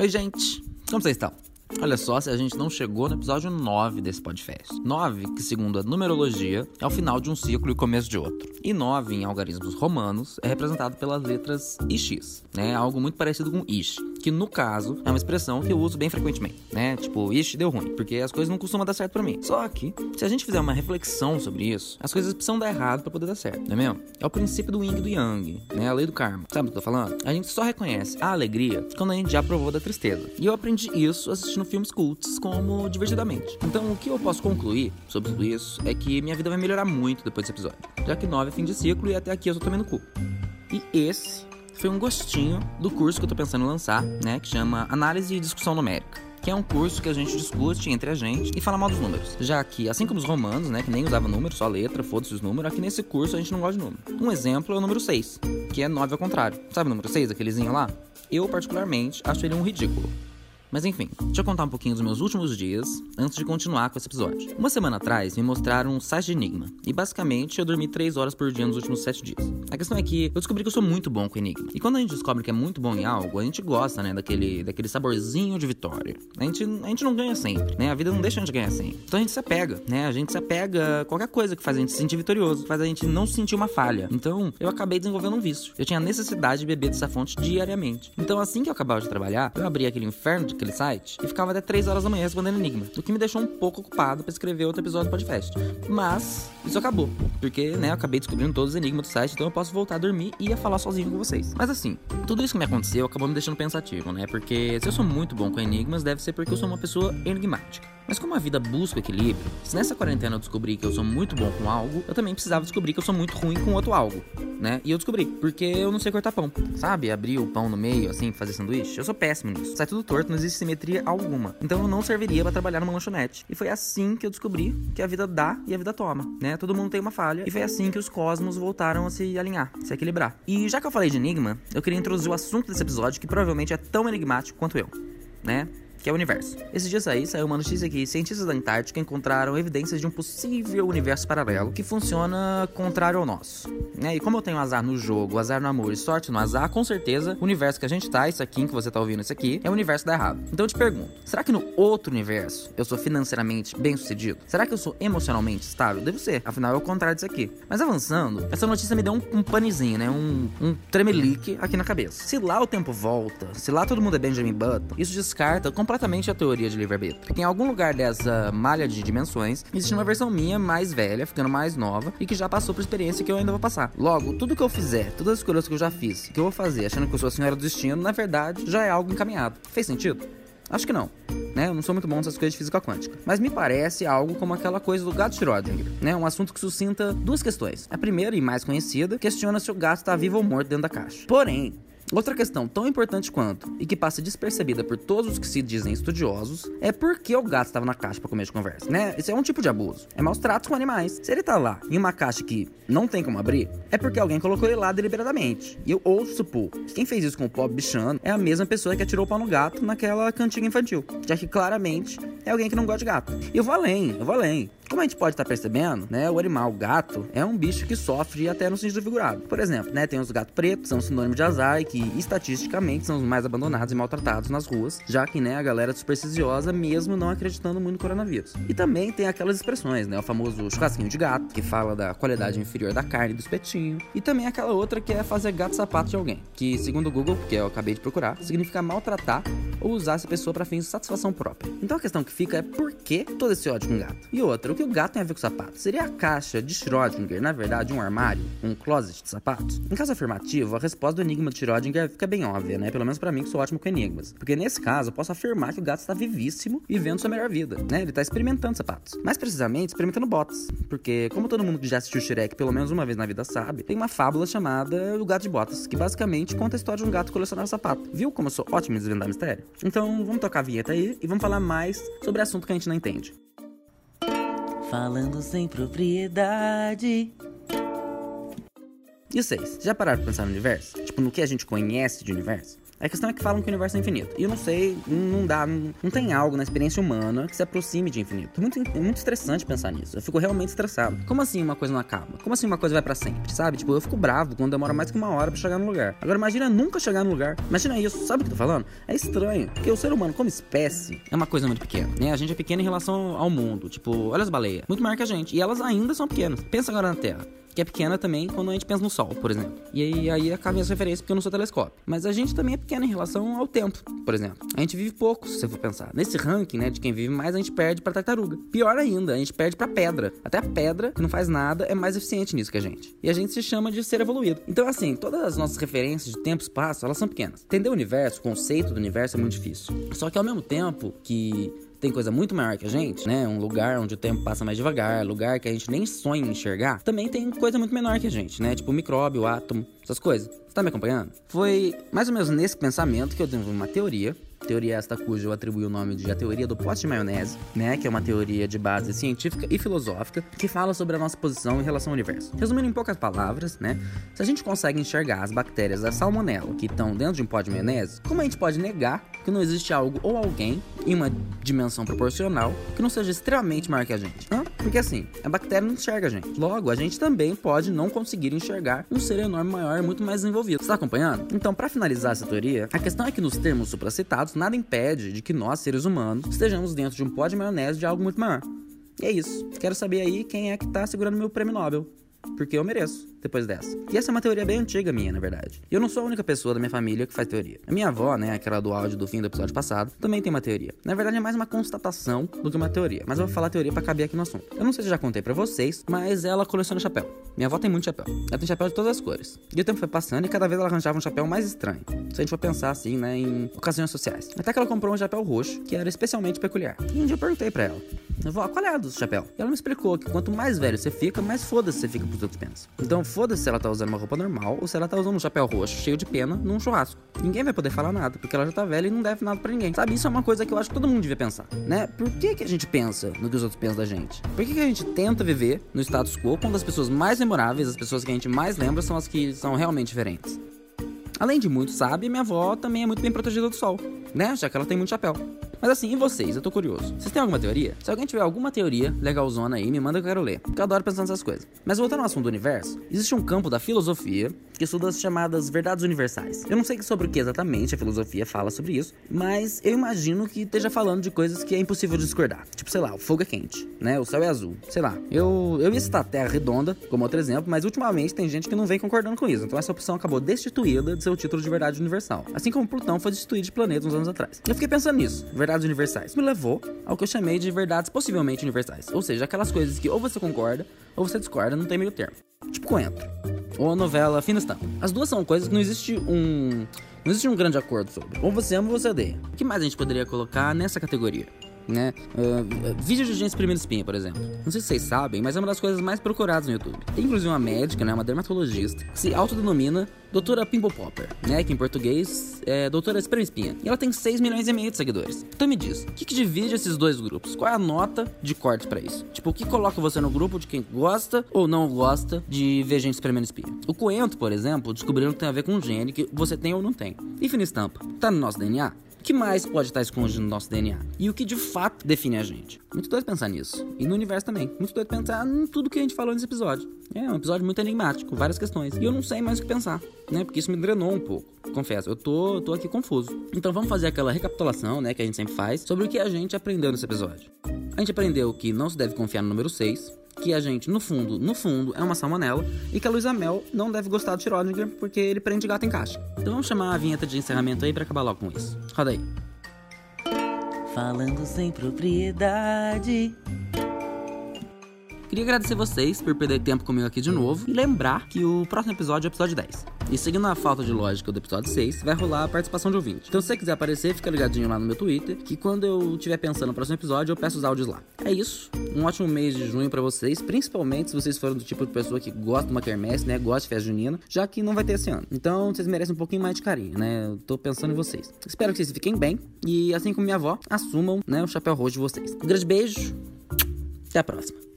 Oi, gente! Como vocês estão? Olha só se a gente não chegou no episódio 9 desse podcast. 9, que segundo a numerologia, é o final de um ciclo e o começo de outro. E 9, em algarismos romanos, é representado pelas letras IX, né? Algo muito parecido com Ish, que no caso é uma expressão que eu uso bem frequentemente, né? Tipo, Ish deu ruim, porque as coisas não costumam dar certo para mim. Só que, se a gente fizer uma reflexão sobre isso, as coisas precisam dar errado para poder dar certo, não é mesmo? É o princípio do yin e do yang, né? A lei do karma. Sabe o que eu tô falando? A gente só reconhece a alegria quando a gente já provou da tristeza. E eu aprendi isso assistindo filmes cults como Divertidamente. Então, o que eu posso concluir sobre tudo isso é que minha vida vai melhorar muito depois desse episódio, já que 9 é fim de ciclo e até aqui eu só tomei no cu. E esse foi um gostinho do curso que eu tô pensando em lançar, né, que chama Análise e Discussão Numérica que é um curso que a gente discute entre a gente e fala mal dos números. Já que, assim como os romanos, né, que nem usavam números, só letra, foda-se os números, aqui nesse curso a gente não gosta de número. Um exemplo é o número 6, que é 9 ao contrário. Sabe o número 6, aquelezinho lá? Eu, particularmente, acho ele um ridículo. Mas enfim, deixa eu contar um pouquinho dos meus últimos dias antes de continuar com esse episódio. Uma semana atrás me mostraram um site de Enigma e basicamente eu dormi 3 horas por dia nos últimos 7 dias. A questão é que eu descobri que eu sou muito bom com Enigma. E quando a gente descobre que é muito bom em algo, a gente gosta, né, daquele, daquele saborzinho de vitória. A gente, a gente não ganha sempre, né? A vida não deixa a gente ganhar sempre. Então a gente se apega, né? A gente se apega a qualquer coisa que faz a gente se sentir vitorioso, faz a gente não sentir uma falha. Então eu acabei desenvolvendo um vício. Eu tinha necessidade de beber dessa fonte diariamente. Então assim que eu acabava de trabalhar, eu abri aquele inferno daquele site e ficava até 3 horas da manhã respondendo Enigma. O que me deixou um pouco ocupado para escrever outro episódio do podcast. Mas isso acabou, porque, né, eu acabei descobrindo todos os enigmas do site, então eu posso voltar a dormir e a falar sozinho com vocês. Mas assim, tudo isso que me aconteceu acabou me deixando pensativo, né? Porque se eu sou muito bom com enigmas, deve ser porque eu sou uma pessoa enigmática. Mas como a vida busca equilíbrio, se nessa quarentena eu descobri que eu sou muito bom com algo, eu também precisava descobrir que eu sou muito ruim com outro algo, né? E eu descobri, porque eu não sei cortar pão. Sabe, abrir o pão no meio, assim, fazer sanduíche? Eu sou péssimo nisso. Sai tudo torto, não existe simetria alguma. Então eu não serviria para trabalhar numa lanchonete. E foi assim que eu descobri que a vida dá e a vida toma, né? Todo mundo tem uma falha. E foi assim que os cosmos voltaram a se alinhar, se equilibrar. E já que eu falei de enigma, eu queria introduzir o assunto desse episódio que provavelmente é tão enigmático quanto eu, né? Que é o universo. Esses dias aí saiu uma notícia que cientistas da Antártica encontraram evidências de um possível universo paralelo que funciona contrário ao nosso. Né? E como eu tenho azar no jogo, azar no amor e sorte no azar, com certeza o universo que a gente tá, isso aqui que você tá ouvindo isso aqui, é o universo da errado. Então eu te pergunto, será que no outro universo eu sou financeiramente bem sucedido? Será que eu sou emocionalmente estável? Devo ser, afinal é o contrário disso aqui. Mas avançando, essa notícia me deu um, um panizinho, né? Um, um tremelique aqui na cabeça. Se lá o tempo volta, se lá todo mundo é Benjamin Button, isso descarta completamente a teoria de livre-arbítrio. Porque em algum lugar dessa malha de dimensões, existe uma versão minha mais velha, ficando mais nova, e que já passou por experiência que eu ainda vou passar. Logo, tudo que eu fizer, todas as escolhas que eu já fiz, que eu vou fazer, achando que eu sou a senhora do destino, na verdade, já é algo encaminhado. Fez sentido? Acho que não. Né? Eu não sou muito bom nessas coisas de física quântica. Mas me parece algo como aquela coisa do gato Schrödinger, né? Um assunto que sucinta duas questões. A primeira e mais conhecida questiona se o gato está vivo ou morto dentro da caixa. Porém, Outra questão tão importante quanto, e que passa despercebida por todos os que se dizem estudiosos, é por que o gato estava na caixa para comer de conversa, né? Isso é um tipo de abuso. É maus tratos com animais. Se ele tá lá em uma caixa que não tem como abrir, é porque alguém colocou ele lá deliberadamente. E eu ouso supor que quem fez isso com o pobre bichano é a mesma pessoa que atirou o pau no gato naquela cantiga infantil. Já que claramente é alguém que não gosta de gato. E eu vou além, eu vou além. Como a gente pode estar tá percebendo, né, o animal, o gato, é um bicho que sofre até no sentido figurado. Por exemplo, né, tem os gatos pretos, são sinônimo de azar e que estatisticamente são os mais abandonados e maltratados nas ruas, já que, né, a galera é supersticiosa mesmo não acreditando muito no coronavírus. E também tem aquelas expressões, né, o famoso churrasquinho de gato, que fala da qualidade inferior da carne do espetinho, e também aquela outra que é fazer gato sapato de alguém, que segundo o Google, que eu acabei de procurar, significa maltratar ou usar essa pessoa para fins de satisfação própria. Então a questão que fica é por que todo esse ódio com gato? E outra, que o gato tem a ver com sapato? Seria a caixa de Schrödinger, na verdade, um armário? Um closet de sapatos? Em caso afirmativo, a resposta do enigma de Schrödinger fica bem óbvia, né? Pelo menos para mim, que sou ótimo com enigmas. Porque nesse caso, eu posso afirmar que o gato está vivíssimo, vivendo sua melhor vida, né? Ele está experimentando sapatos. Mais precisamente, experimentando botas. Porque, como todo mundo que já assistiu Shrek pelo menos uma vez na vida sabe, tem uma fábula chamada O Gato de Botas, que basicamente conta a história de um gato colecionar sapato. Viu como eu sou ótimo em desvendar mistério? Então, vamos tocar a vinheta aí e vamos falar mais sobre assunto que a gente não entende. Falando sem propriedade. E vocês, já pararam pra pensar no universo? Tipo, no que a gente conhece de universo? A questão é que falam que o universo é infinito. E eu não sei, não dá, não, tem algo na experiência humana que se aproxime de infinito. É muito, é muito estressante pensar nisso. Eu fico realmente estressado. Como assim uma coisa não acaba? Como assim uma coisa vai para sempre, sabe? Tipo, eu fico bravo quando demora mais que uma hora para chegar no lugar. Agora imagina nunca chegar no lugar. Imagina isso, sabe o que eu tô falando? É estranho. Porque o ser humano, como espécie, é uma coisa muito pequena, né? A gente é pequeno em relação ao mundo. Tipo, olha as baleias. Muito maior que a gente. E elas ainda são pequenas. Pensa agora na Terra que é pequena também quando a gente pensa no Sol, por exemplo. E aí, aí acaba as referências porque eu não sou telescópio. Mas a gente também é pequena em relação ao tempo, por exemplo. A gente vive pouco, se você for pensar. Nesse ranking, né, de quem vive mais, a gente perde pra tartaruga. Pior ainda, a gente perde pra pedra. Até a pedra, que não faz nada, é mais eficiente nisso que a gente. E a gente se chama de ser evoluído. Então, assim, todas as nossas referências de tempo e espaço, elas são pequenas. Entender o universo, o conceito do universo é muito difícil. Só que ao mesmo tempo que tem coisa muito maior que a gente, né? Um lugar onde o tempo passa mais devagar, lugar que a gente nem sonha em enxergar, também tem coisa muito menor que a gente, né? Tipo o micróbio, o átomo, essas coisas. Você tá me acompanhando? Foi mais ou menos nesse pensamento que eu desenvolvi uma teoria Teoria esta cuja eu atribuí o nome de a teoria do pote de maionese, né, que é uma teoria de base científica e filosófica que fala sobre a nossa posição em relação ao universo. Resumindo em poucas palavras, né, se a gente consegue enxergar as bactérias da salmonela que estão dentro de um pote de maionese, como a gente pode negar que não existe algo ou alguém em uma dimensão proporcional que não seja extremamente maior que a gente? Hã? Porque assim, a bactéria não enxerga a gente. Logo, a gente também pode não conseguir enxergar um ser enorme maior muito mais desenvolvido. Você tá acompanhando? Então, para finalizar essa teoria, a questão é que nos termos supracitados nada impede de que nós, seres humanos, estejamos dentro de um pó de maionese de algo muito maior. E é isso. Quero saber aí quem é que tá segurando meu prêmio Nobel. Porque eu mereço depois dessa. E essa é uma teoria bem antiga minha, na verdade. E eu não sou a única pessoa da minha família que faz teoria. A minha avó, né, aquela do áudio do fim do episódio passado, também tem uma teoria. Na verdade é mais uma constatação do que uma teoria, mas eu vou falar teoria para caber aqui no assunto. Eu não sei se já contei para vocês, mas ela coleciona chapéu. Minha avó tem muito chapéu. Ela tem chapéu de todas as cores. E o tempo foi passando e cada vez ela arranjava um chapéu mais estranho. Se a gente for pensar assim, né, em ocasiões sociais. Até que ela comprou um chapéu roxo, que era especialmente peculiar. E um dia eu perguntei para ela: Vó, qual é a do chapéu? E ela me explicou que quanto mais velho você fica, mais foda-se você fica pros outros pensam. Então foda-se se ela tá usando uma roupa normal ou se ela tá usando um chapéu roxo cheio de pena num churrasco. Ninguém vai poder falar nada, porque ela já tá velha e não deve nada para ninguém. Sabe, isso é uma coisa que eu acho que todo mundo devia pensar, né? Por que, que a gente pensa no que os outros pensam da gente? Por que, que a gente tenta viver no status quo quando as pessoas mais memoráveis, as pessoas que a gente mais lembra, são as que são realmente diferentes? Além de muito sabe, minha avó também é muito bem protegida do sol, né? Já que ela tem muito chapéu. Mas assim, e vocês? Eu tô curioso. Vocês têm alguma teoria? Se alguém tiver alguma teoria legalzona aí, me manda que eu quero ler. Porque eu adoro pensar nessas coisas. Mas voltando ao assunto do universo, existe um campo da filosofia que estuda as chamadas verdades universais. Eu não sei sobre o que exatamente a filosofia fala sobre isso, mas eu imagino que esteja falando de coisas que é impossível discordar. Tipo, sei lá, o fogo é quente, né? O céu é azul. Sei lá. Eu, eu ia citar a Terra redonda como outro exemplo, mas ultimamente tem gente que não vem concordando com isso. Então essa opção acabou destituída de seu título de verdade universal. Assim como Plutão foi destituído de planeta uns anos atrás. Eu fiquei pensando nisso, verdades universais. Me levou ao que eu chamei de verdades possivelmente universais. Ou seja, aquelas coisas que ou você concorda ou você discorda, não tem meio termo. Tipo coentro. Ou a novela Fina Estampa. As duas são coisas que não existe um. Não existe um grande acordo sobre. Ou você ama ou você odeia. O que mais a gente poderia colocar nessa categoria? Né? Uh, vídeo de gente exprimindo espinha, por exemplo. Não sei se vocês sabem, mas é uma das coisas mais procuradas no YouTube. Tem inclusive uma médica, né? Uma dermatologista, que se autodenomina Doutora Pimple Popper, né? Que em português é Doutora Espreme Espinha. E ela tem 6 milhões e meio de seguidores. Então me diz, o que, que divide esses dois grupos? Qual é a nota de corte para isso? Tipo, o que coloca você no grupo de quem gosta ou não gosta de ver gente espremendo espinha? O coentro, por exemplo, descobriram que tem a ver com um gene que você tem ou não tem. E fina estampa, tá no nosso DNA? Que mais pode estar escondido no nosso DNA? E o que de fato define a gente? Muito doido pensar nisso. E no universo também. Muito doido pensar em tudo que a gente falou nesse episódio. É um episódio muito enigmático, várias questões. E eu não sei mais o que pensar, né? Porque isso me drenou um pouco. Confesso, eu tô, tô aqui confuso. Então vamos fazer aquela recapitulação, né, que a gente sempre faz, sobre o que a gente aprendeu nesse episódio. A gente aprendeu que não se deve confiar no número 6, que a gente, no fundo, no fundo, é uma salmonela e que a Luísa Mel não deve gostar do Schrödinger porque ele prende gato em caixa. Então vamos chamar a vinheta de encerramento aí para acabar logo com isso. Roda aí. Falando sem propriedade. Queria agradecer vocês por perder tempo comigo aqui de novo e lembrar que o próximo episódio é o episódio 10. E seguindo a falta de lógica do episódio 6, vai rolar a participação de ouvinte. Então se você quiser aparecer, fica ligadinho lá no meu Twitter, que quando eu estiver pensando no próximo episódio, eu peço os áudios lá. É isso. Um ótimo mês de junho para vocês, principalmente se vocês forem do tipo de pessoa que gosta de uma quermesse, né? Gosta de festa junina, já que não vai ter esse ano. Então vocês merecem um pouquinho mais de carinho, né? Eu tô pensando em vocês. Espero que vocês fiquem bem e, assim como minha avó, assumam né, o chapéu roxo de vocês. Um grande beijo. Até a próxima.